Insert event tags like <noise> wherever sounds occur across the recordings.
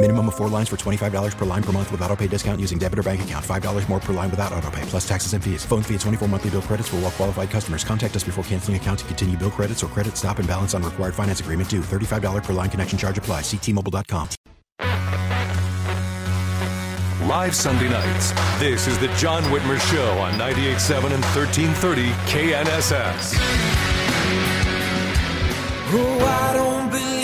Minimum of four lines for $25 per line per month with auto pay discount using debit or bank account. $5 more per line without auto pay, plus taxes and fees. Phone fee at 24 monthly bill credits for all well qualified customers. Contact us before canceling account to continue bill credits or credit stop and balance on required finance agreement due. $35 per line connection charge apply. Ctmobile.com. Live Sunday nights. This is the John Whitmer Show on 98.7 and 1330 KNSS. Oh,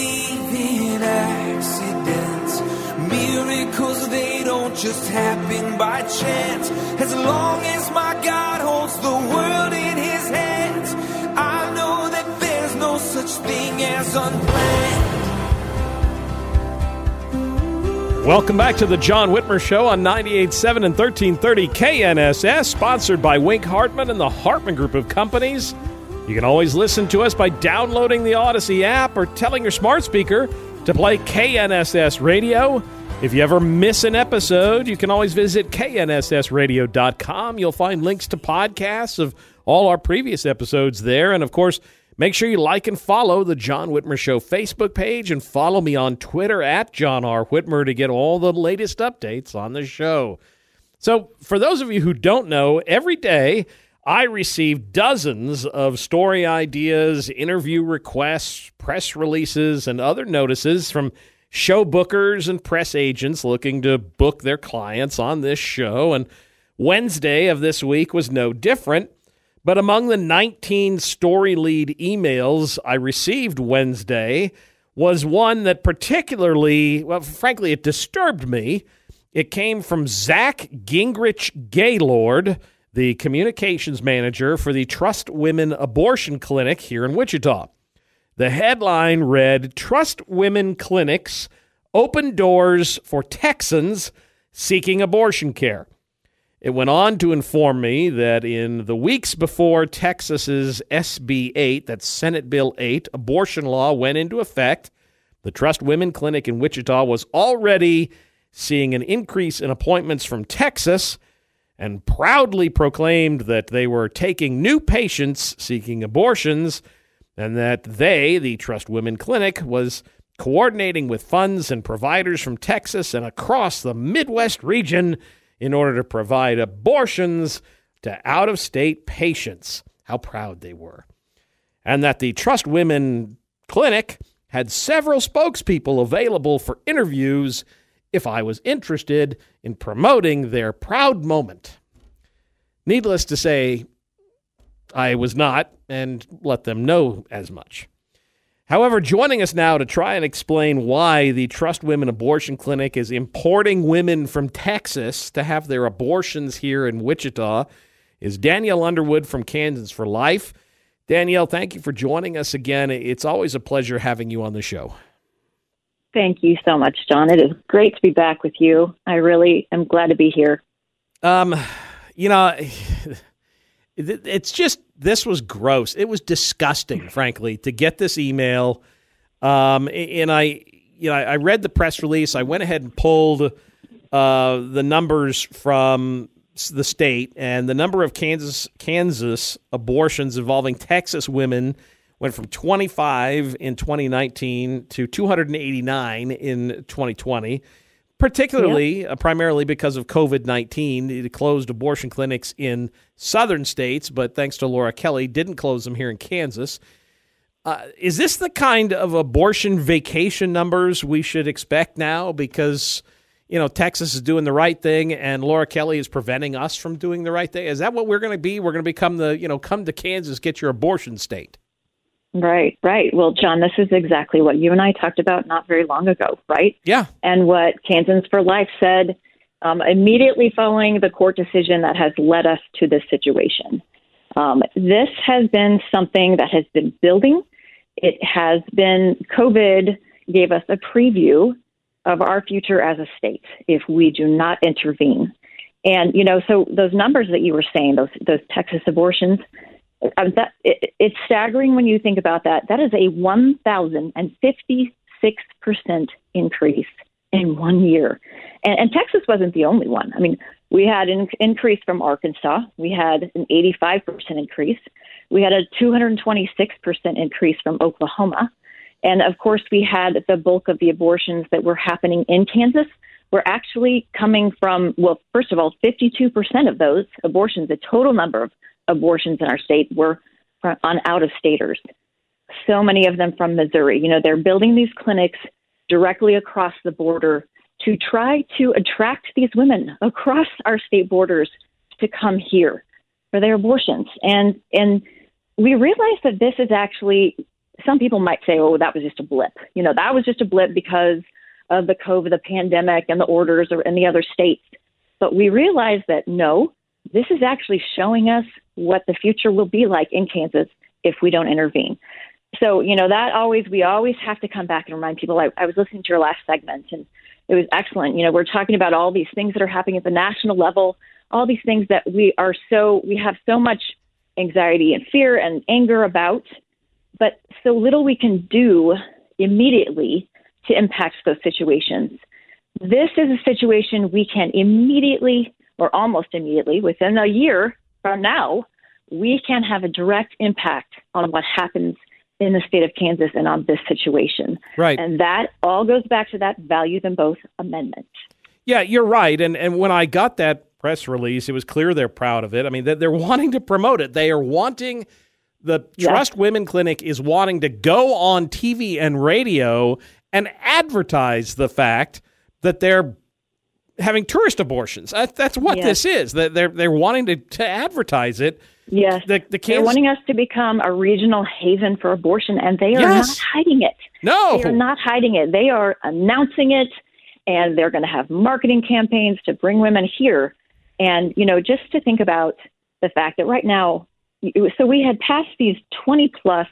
just happen by chance. As long as my God holds the world in his hands, I know that there's no such thing as unplanned. Welcome back to the John Whitmer Show on 98.7 and 1330 KNSS, sponsored by Wink Hartman and the Hartman Group of Companies. You can always listen to us by downloading the Audacy app or telling your smart speaker to play KNSS Radio. If you ever miss an episode, you can always visit knssradio.com. You'll find links to podcasts of all our previous episodes there. And of course, make sure you like and follow the John Whitmer Show Facebook page and follow me on Twitter at John R. Whitmer to get all the latest updates on the show. So, for those of you who don't know, every day I receive dozens of story ideas, interview requests, press releases, and other notices from show bookers and press agents looking to book their clients on this show. And Wednesday of this week was no different. But among the 19 story lead emails I received Wednesday was one that particularly, well, frankly, it disturbed me. It came from Zach Gingrich Gaylord the communications manager for the Trust Women Abortion Clinic here in Wichita. The headline read Trust Women Clinics Open Doors for Texans Seeking Abortion Care. It went on to inform me that in the weeks before Texas's SB 8, that's Senate Bill 8, abortion law went into effect, the Trust Women Clinic in Wichita was already seeing an increase in appointments from Texas and proudly proclaimed that they were taking new patients seeking abortions and that they, the Trust Women Clinic, was coordinating with funds and providers from Texas and across the Midwest region in order to provide abortions to out of state patients. How proud they were. And that the Trust Women Clinic had several spokespeople available for interviews if I was interested in promoting their proud moment. Needless to say, I was not, and let them know as much. However, joining us now to try and explain why the Trust Women Abortion Clinic is importing women from Texas to have their abortions here in Wichita is Danielle Underwood from Kansans for Life. Danielle, thank you for joining us again. It's always a pleasure having you on the show. Thank you so much, John. It is great to be back with you. I really am glad to be here. Um, you know, it's just this was gross. It was disgusting, <laughs> frankly, to get this email. Um, and I, you know, I read the press release. I went ahead and pulled uh, the numbers from the state, and the number of Kansas Kansas abortions involving Texas women went from 25 in 2019 to 289 in 2020 particularly yeah. uh, primarily because of COVID 19. It closed abortion clinics in southern states, but thanks to Laura Kelly, didn't close them here in Kansas. Uh, is this the kind of abortion vacation numbers we should expect now? Because you know, Texas is doing the right thing and Laura Kelly is preventing us from doing the right thing? Is that what we're going to be? We're going to become the, you know, come to Kansas, get your abortion state. Right, right. Well, John, this is exactly what you and I talked about not very long ago, right? Yeah. And what Kansans for Life said um, immediately following the court decision that has led us to this situation. Um, this has been something that has been building. It has been, COVID gave us a preview of our future as a state if we do not intervene. And, you know, so those numbers that you were saying, those, those Texas abortions, Um, that, it, it's staggering when you think about that. That is a 1,056% increase in one year. And, and Texas wasn't the only one. I mean, we had an increase from Arkansas. We had an 85% increase. We had a 226% increase from Oklahoma. And of course, we had the bulk of the abortions that were happening in Kansas were actually coming from, well, first of all, 52% of those abortions, the total number of abortions in our state, were on out of staters. So many of them from Missouri. You know, they're building these clinics directly across the border to try to attract these women across our state borders to come here for their abortions. And and we realize that this is actually some people might say, oh, that was just a blip. You know, that was just a blip because of the COVID, the pandemic, and the orders in the other states. But we realize that no, this is actually showing us what the future will be like in Kansas if we don't intervene. So, you know, that always, we always have to come back and remind people. I, I was listening to your last segment and it was excellent. You know, we're talking about all these things that are happening at the national level, all these things that we are so, we have so much anxiety and fear and anger about, but so little we can do immediately to impact those situations. This is a situation we can immediately or almost immediately within a year from now, we can have a direct impact on what happens in the state of Kansas and on this situation. Right. And that all goes back to that value them both amendment. Yeah, you're right. And and when I got that press release, it was clear they're proud of it. I mean, they're <laughs> wanting to promote it. They are wanting the Trust Women Clinic is wanting to go on TV and radio and advertise the fact that they're having tourist abortions. That's what yes. this is. They're they're wanting to, to advertise it. Yes, the, the Kansas... they're wanting us to become a regional haven for abortion, and they are yes. not hiding it. No, they are not hiding it. They are announcing it, and they're going to have marketing campaigns to bring women here. And you know, just to think about the fact that right now, so we had passed these twenty plus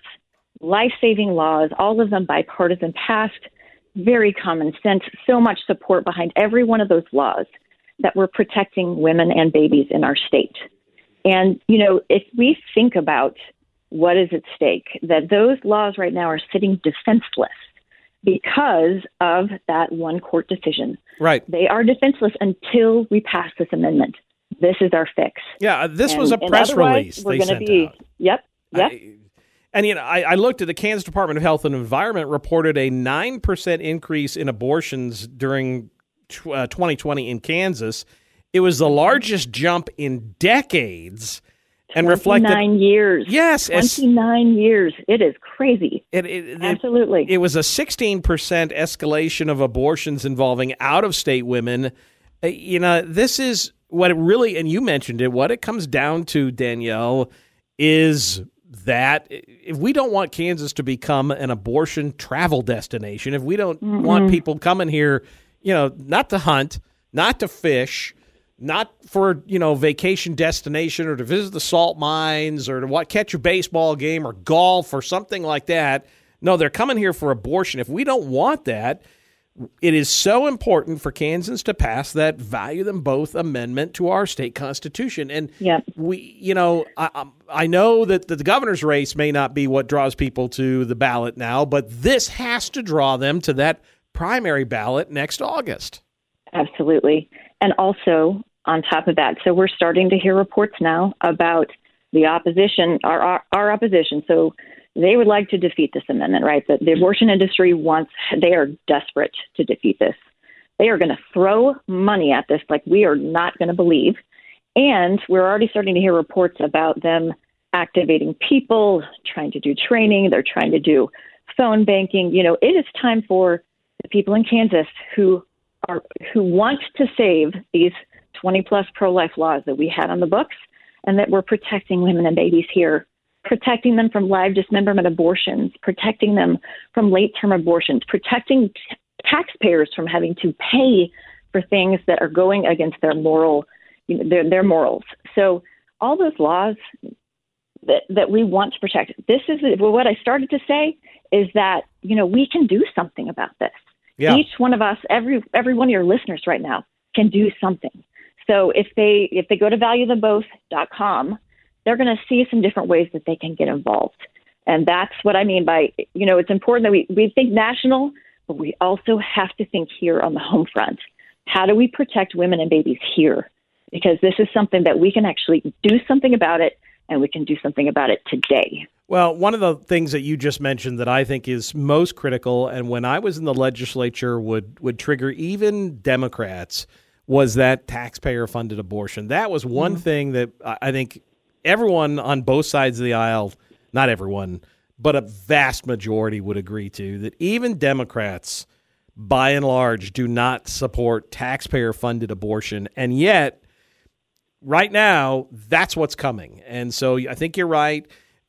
life saving laws, all of them bipartisan, passed very common sense, so much support behind every one of those laws that we're protecting women and babies in our state. And, you know, if we think about what is at stake, that those laws right now are sitting defenseless because of that one court decision. Right. They are defenseless until we pass this amendment. This is our fix. Yeah, this and, was a press release we're they sent be, out. Yep. Yep. I, and you know, I, I, looked at the Kansas Department of Health and Environment reported a nine percent increase in abortions during uh, 2020 in Kansas. It was the largest jump in decades, and reflected nine years. Yes, twenty nine years. It is crazy. It, it, Absolutely. It, it was a 16 percent escalation of abortions involving out of state women. Uh, you know, this is what it really, and you mentioned it. What it comes down to, Danielle, is that if we don't want Kansas to become an abortion travel destination, if we don't mm want people coming here, you know, not to hunt, not to fish, not for you know vacation destination or to visit the salt mines or to what catch a baseball game or golf or something like that. No, they're coming here for abortion. If we don't want that, it is so important for Kansans to pass that value them both amendment to our state constitution. And yep. we, you know, I, I know that the governor's race may not be what draws people to the ballot now, but this has to draw them to that primary ballot next August. Absolutely. And also, on top of that, so we're starting to hear reports now about the opposition, our, our, our opposition. So they would like to defeat this amendment, right? The, the abortion industry wants, they are desperate to defeat this. They are going to throw money at this like we are not going to believe. And we're already starting to hear reports about them activating people, trying to do training, they're trying to do phone banking. You know, it is time for the people in Kansas who are who want to save these 20 plus pro life laws that we had on the books and that we're protecting women and babies here, protecting them from live dismemberment abortions, protecting them from late term abortions, protecting t- taxpayers from having to pay for things that are going against their moral you know, their their morals. So all those laws that that we want to protect. This is what I started to say is that you know we can do something about this. Yeah. Each one of us, every every one of your listeners right now, can do something. So if they if they go to valuethemboth.com, they're going to see some different ways that they can get involved. And that's what I mean by you know it's important that we we think national, but we also have to think here on the home front. How do we protect women and babies here? Because this is something that we can actually do something about it, and we can do something about it today. Well, one of the things that you just mentioned that I think is most critical, and when I was in the legislature, would would trigger even Democrats, was that taxpayer funded abortion. That was one Mm-hmm. thing that I I think everyone on both sides of the aisle, not everyone, but a vast majority would agree to that even Democrats, by and large, do not support taxpayer funded abortion, and yet right now, that's what's coming. And so I think you're right.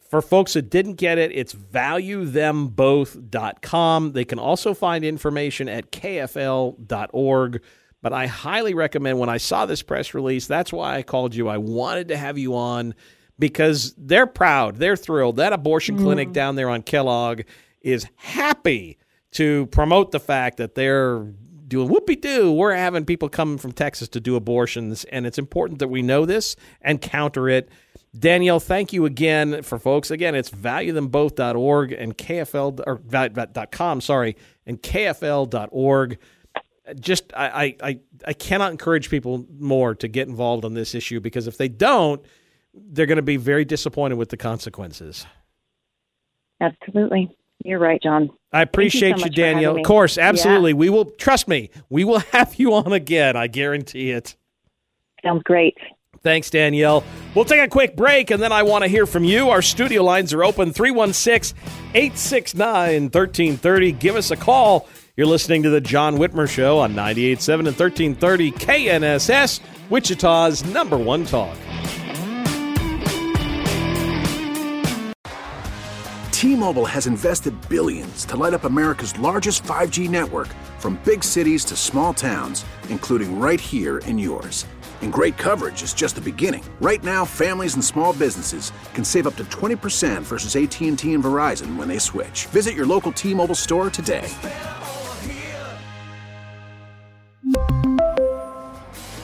For folks that didn't get it, it's valuethemboth.com. They can also find information at kfl.org. But I highly recommend when I saw this press release, that's why I called you. I wanted to have you on because they're proud, they're thrilled. That abortion mm. clinic down there on Kellogg is happy to promote the fact that they're doing whoopee doo. We're having people coming from Texas to do abortions, and it's important that we know this and counter it. Danielle, thank you again for folks. Again, it's valuethemboth.org and KFL or .com, sorry, and KFL.org. Just I, I I cannot encourage people more to get involved on this issue because if they don't, they're going to be very disappointed with the consequences. Absolutely. You're right, John. I appreciate so you, for having Danielle. Of course, Yeah. absolutely. We will trust me. We will <laughs> have you on again. I guarantee it. Sounds great. Thanks, Danielle. We'll take a quick break and then I want to hear from you. Our studio lines are open 316 869 1330. Give us a call. You're listening to The John Whitmer Show on 98.7 and 1330 KNSS, Wichita's number one talk. T-Mobile has invested billions to light up America's largest 5G network from big cities to small towns, including right here in yours. And great coverage is just the beginning. Right now, families and small businesses can save up to 20% versus AT&T and Verizon when they switch. Visit your local T-Mobile store today.